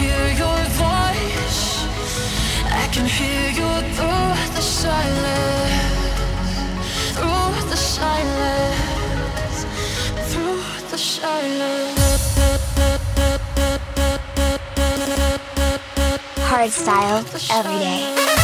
hear your voice. I can hear you through the silence. Through the silence. Through the silence. Hard style every day.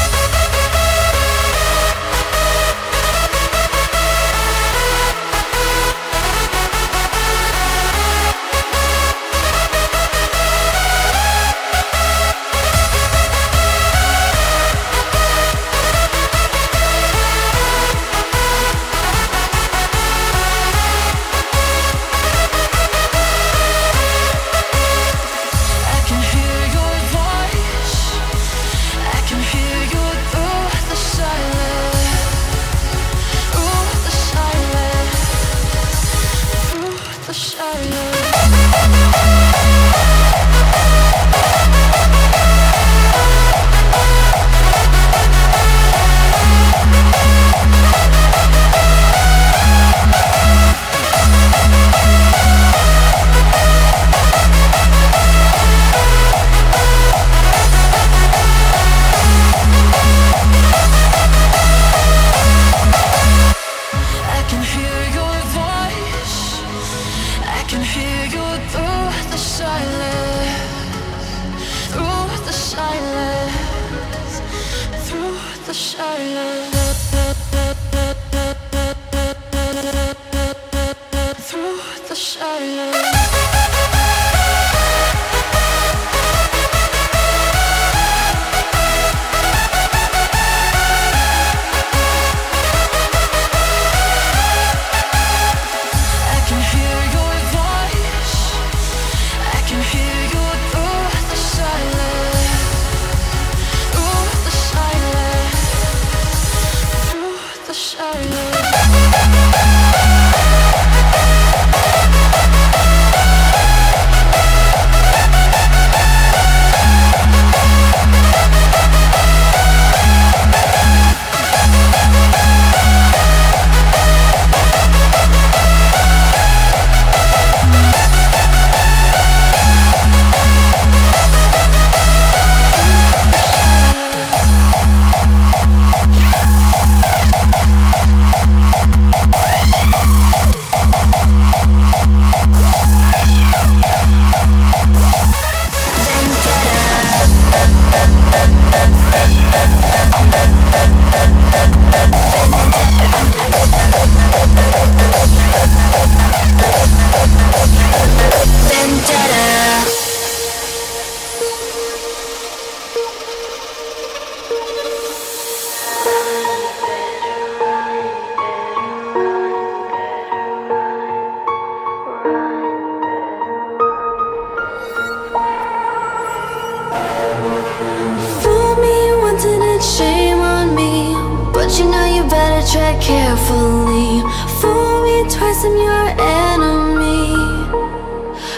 tread carefully. Fool me twice, I'm your enemy.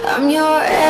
I'm your enemy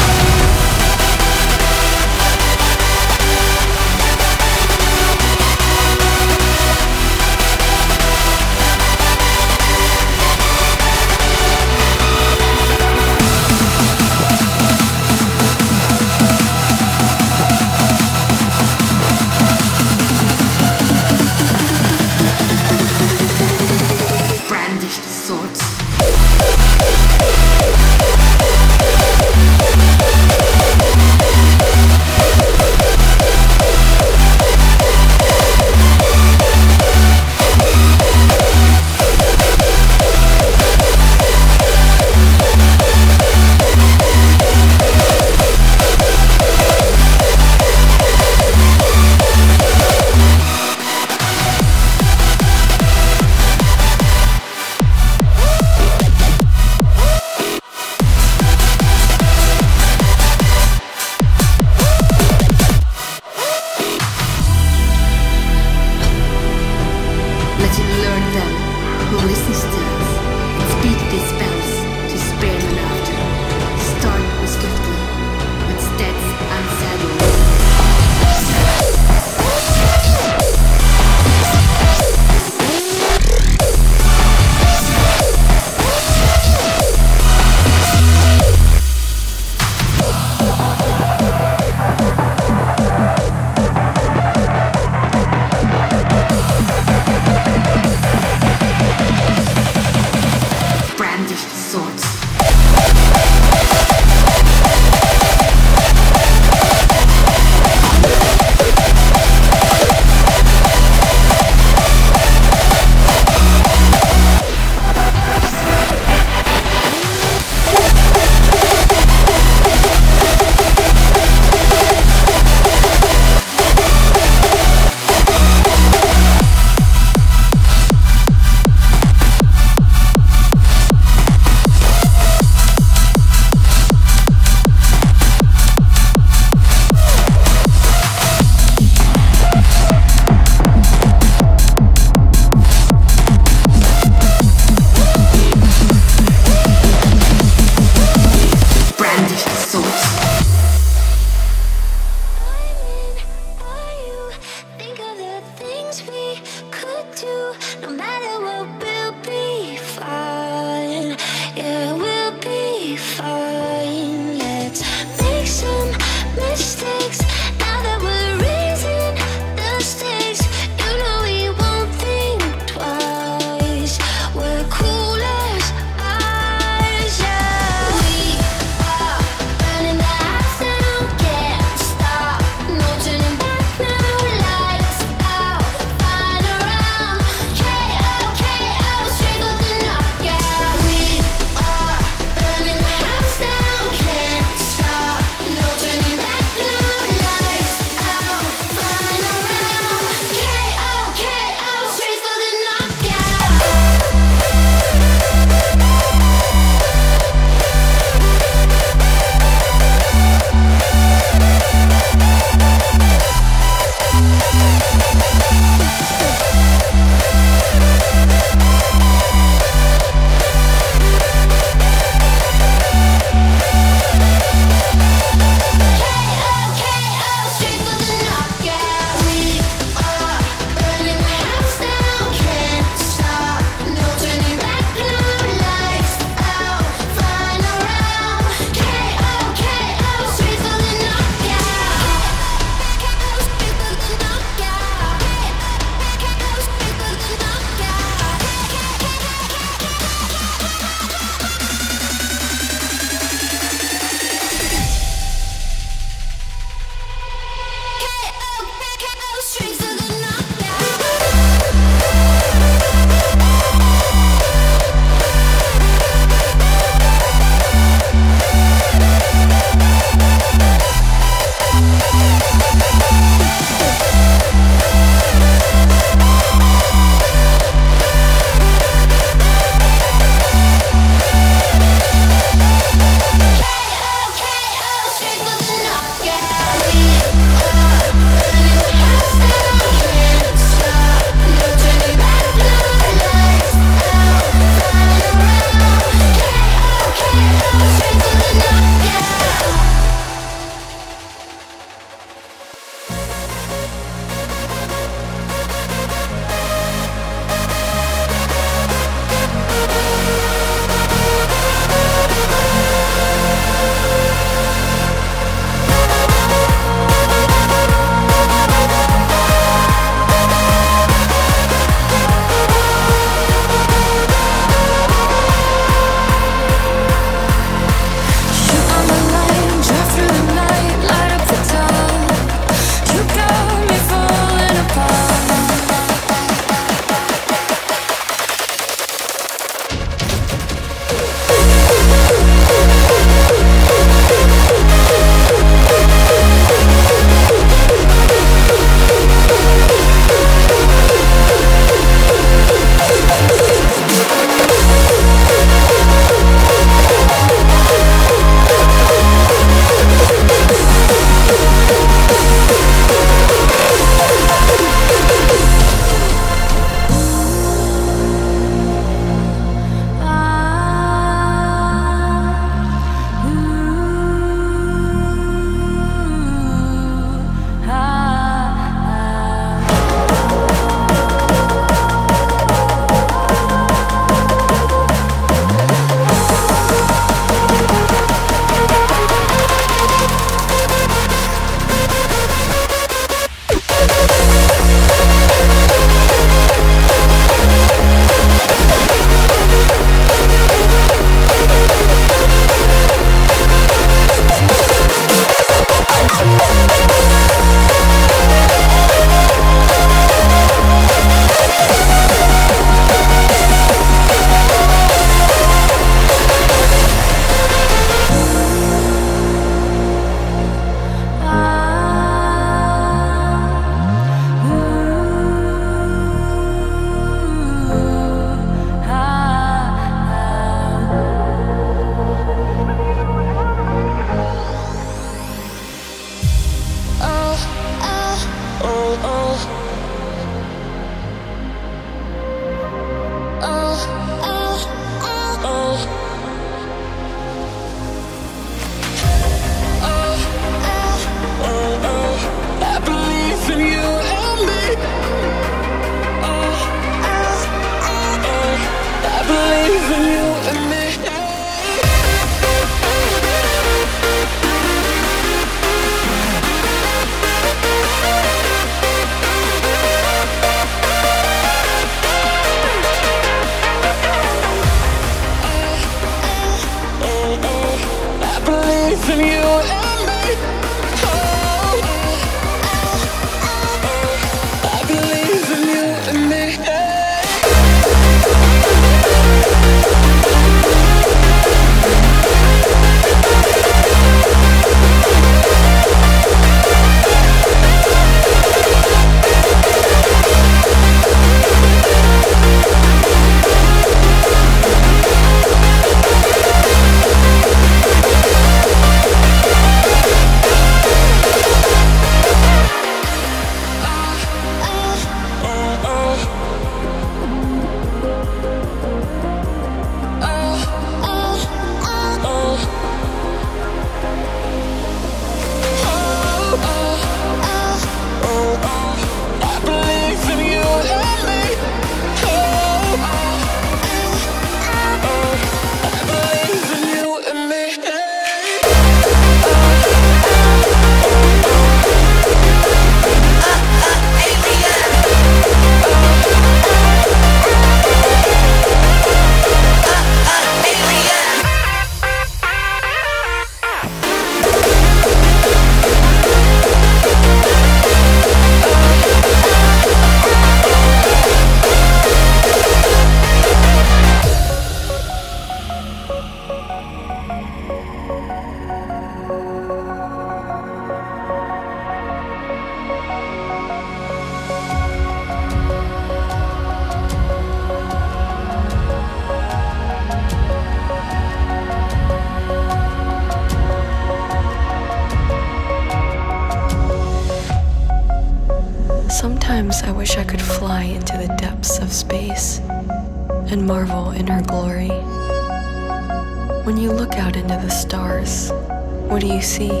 see?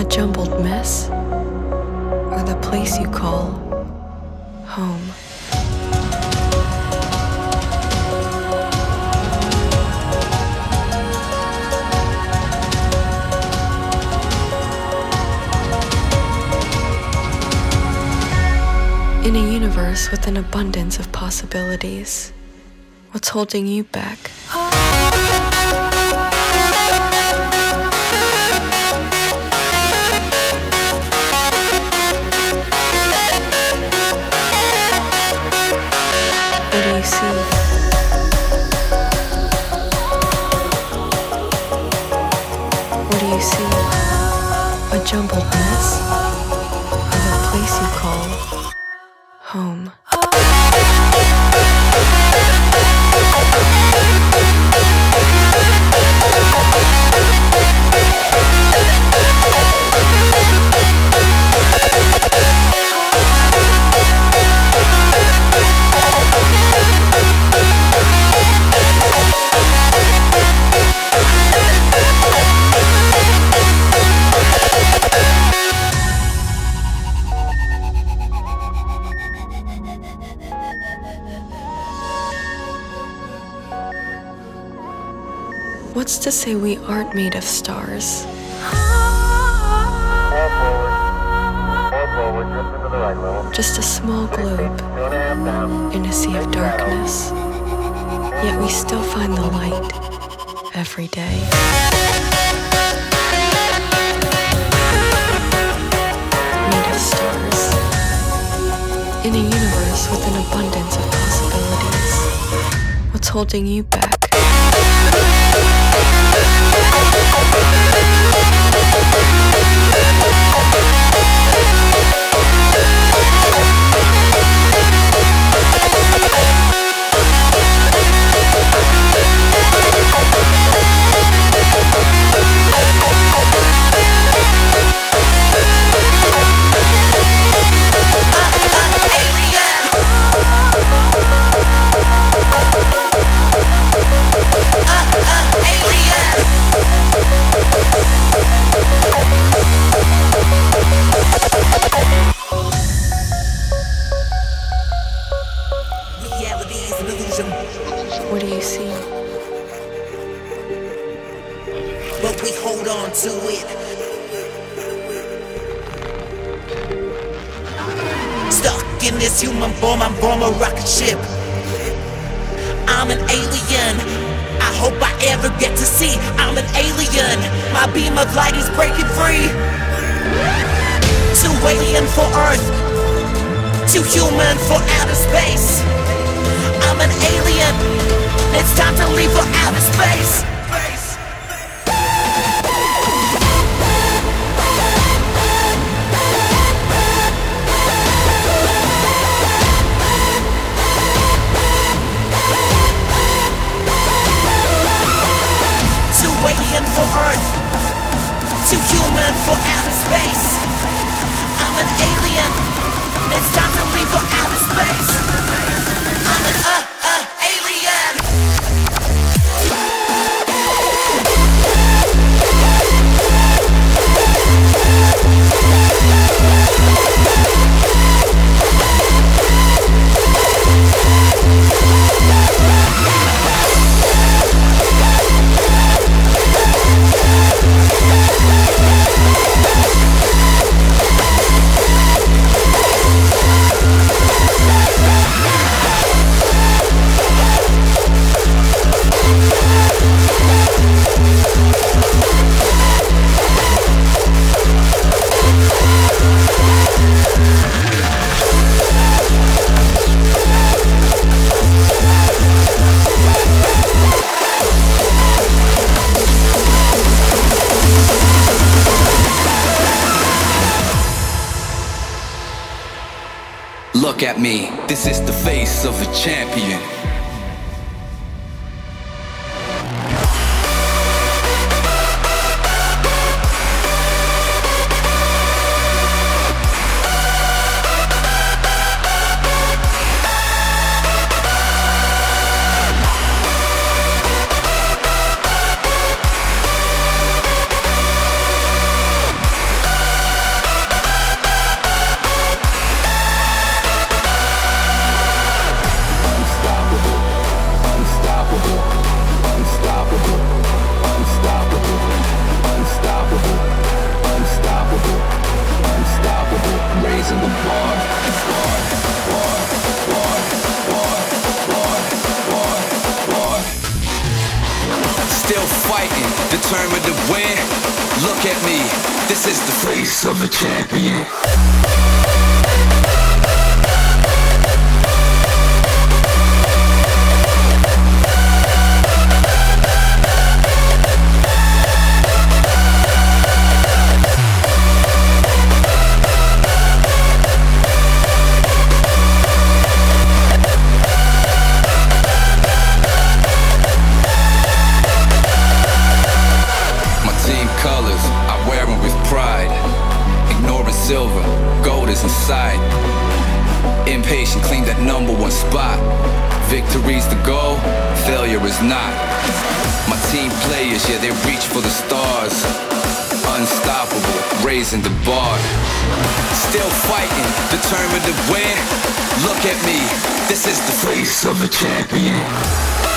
A jumbled mess? Or the place you call home? In a universe with an abundance of possibilities, what's holding you back? Aren't made of stars? Just a small globe in a sea of darkness. Yet we still find the light every day. Made of stars. In a universe with an abundance of possibilities. What's holding you back? In this human form, I'm from a rocket ship. I'm an alien. I hope I ever get to see I'm an alien. My beam of light is breaking free. Too alien for Earth, too human for outer space. I'm an alien. It's time to leave for outer space. Too human for outer space. I'm an alien. It's time to leave me, this is the face of a champion. Team players, yeah, they reach for the stars. Unstoppable, raising the bar. Still fighting, determined to win. Look at me, this is the face of a champion.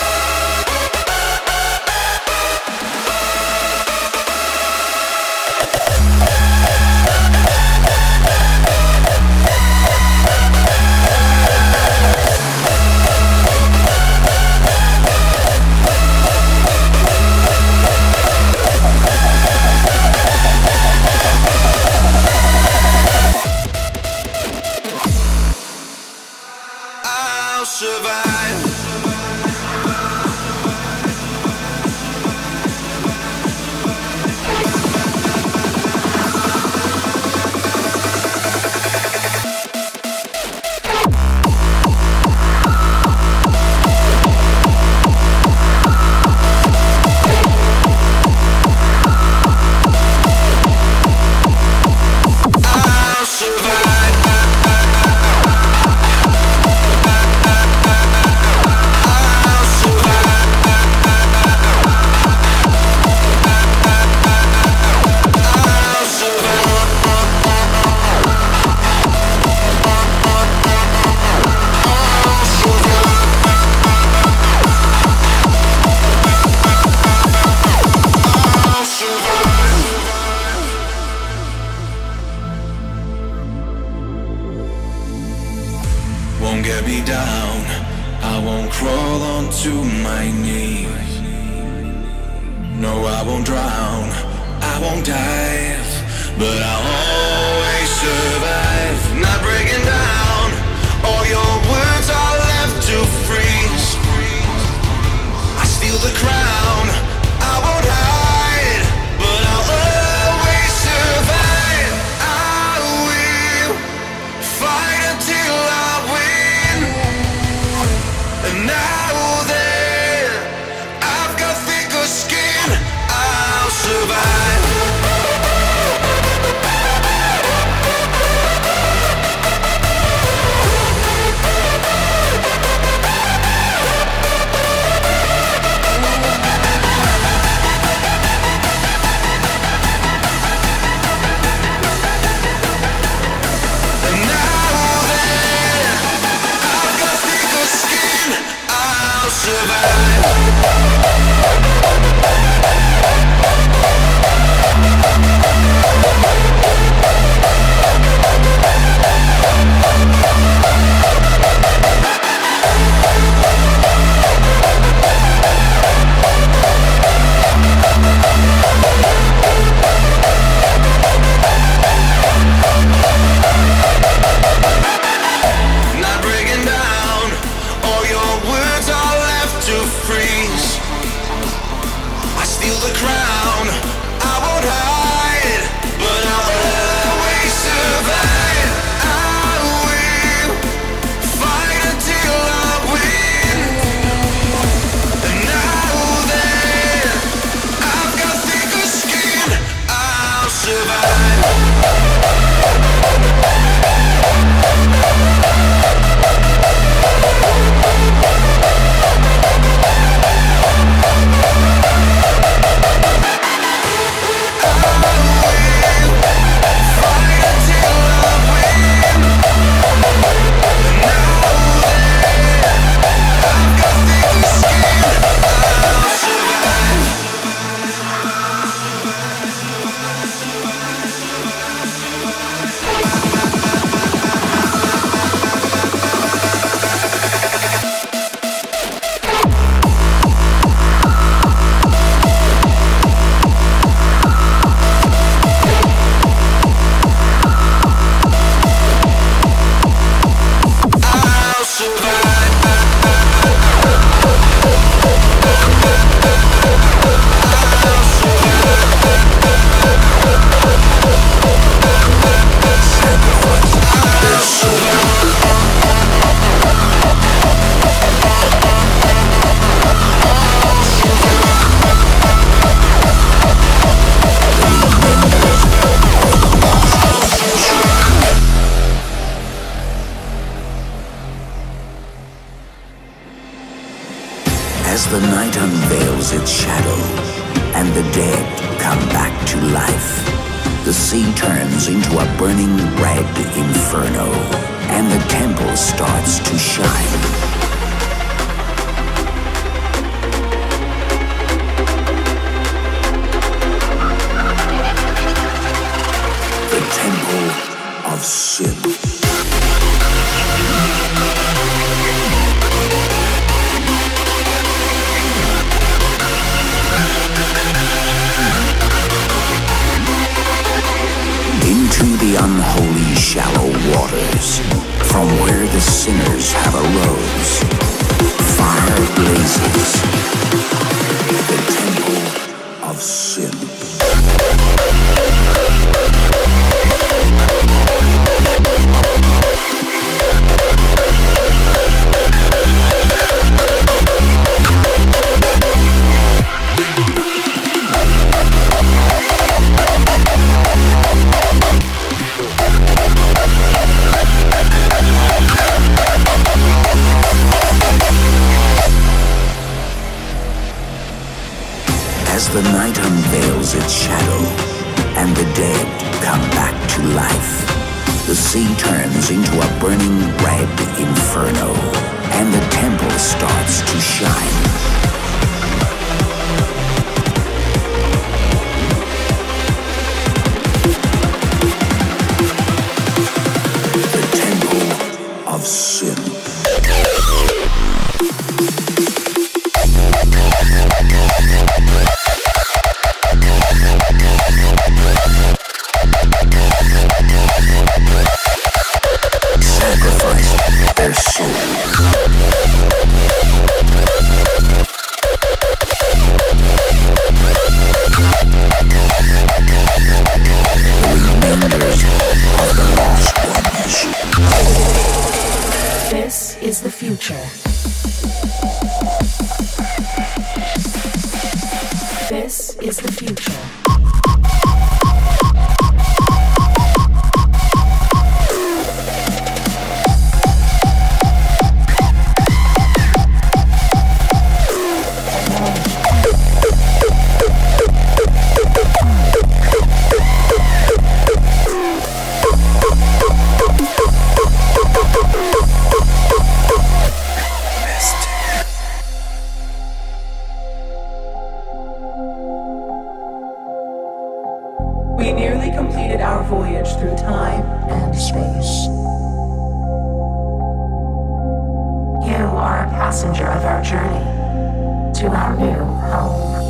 To our new home.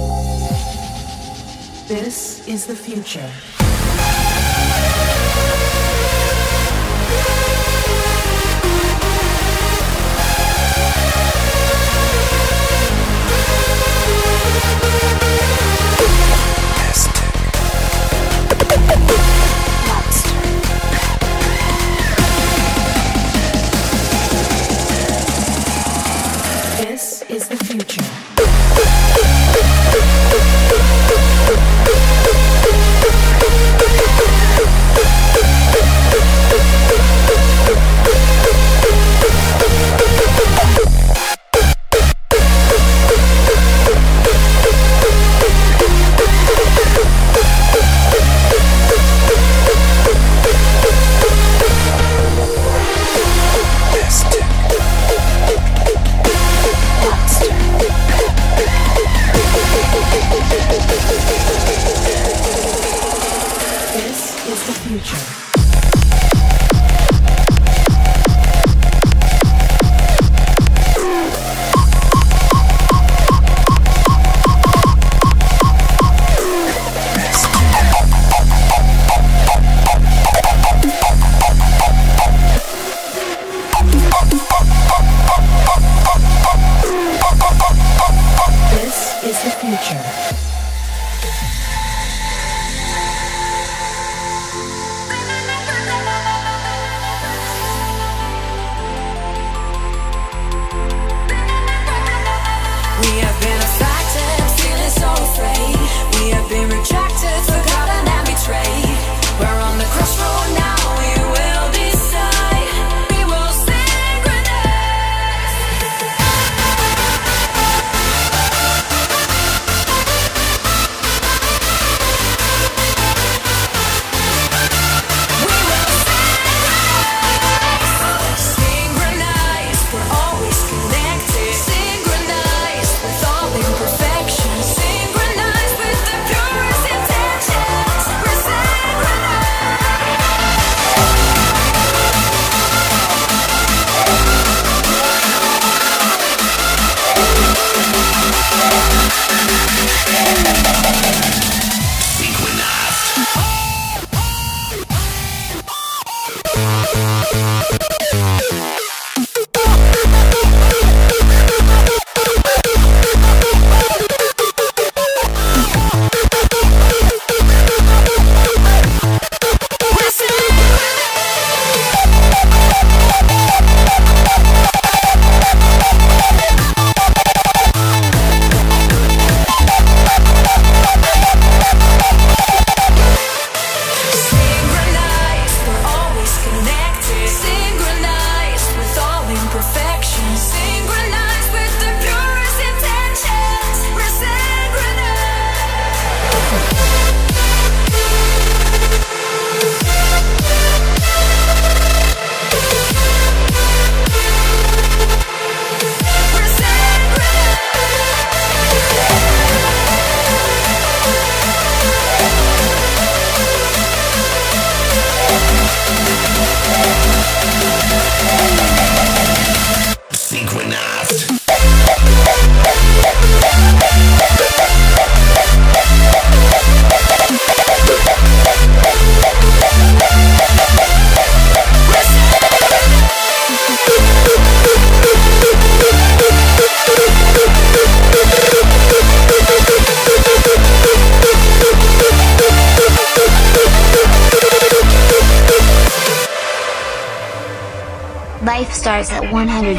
This is the future.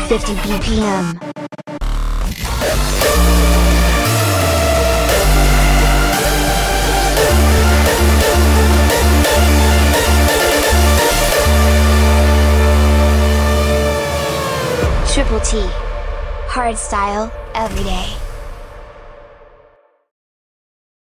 150 BPM. Triple T. Hardstyle, every day.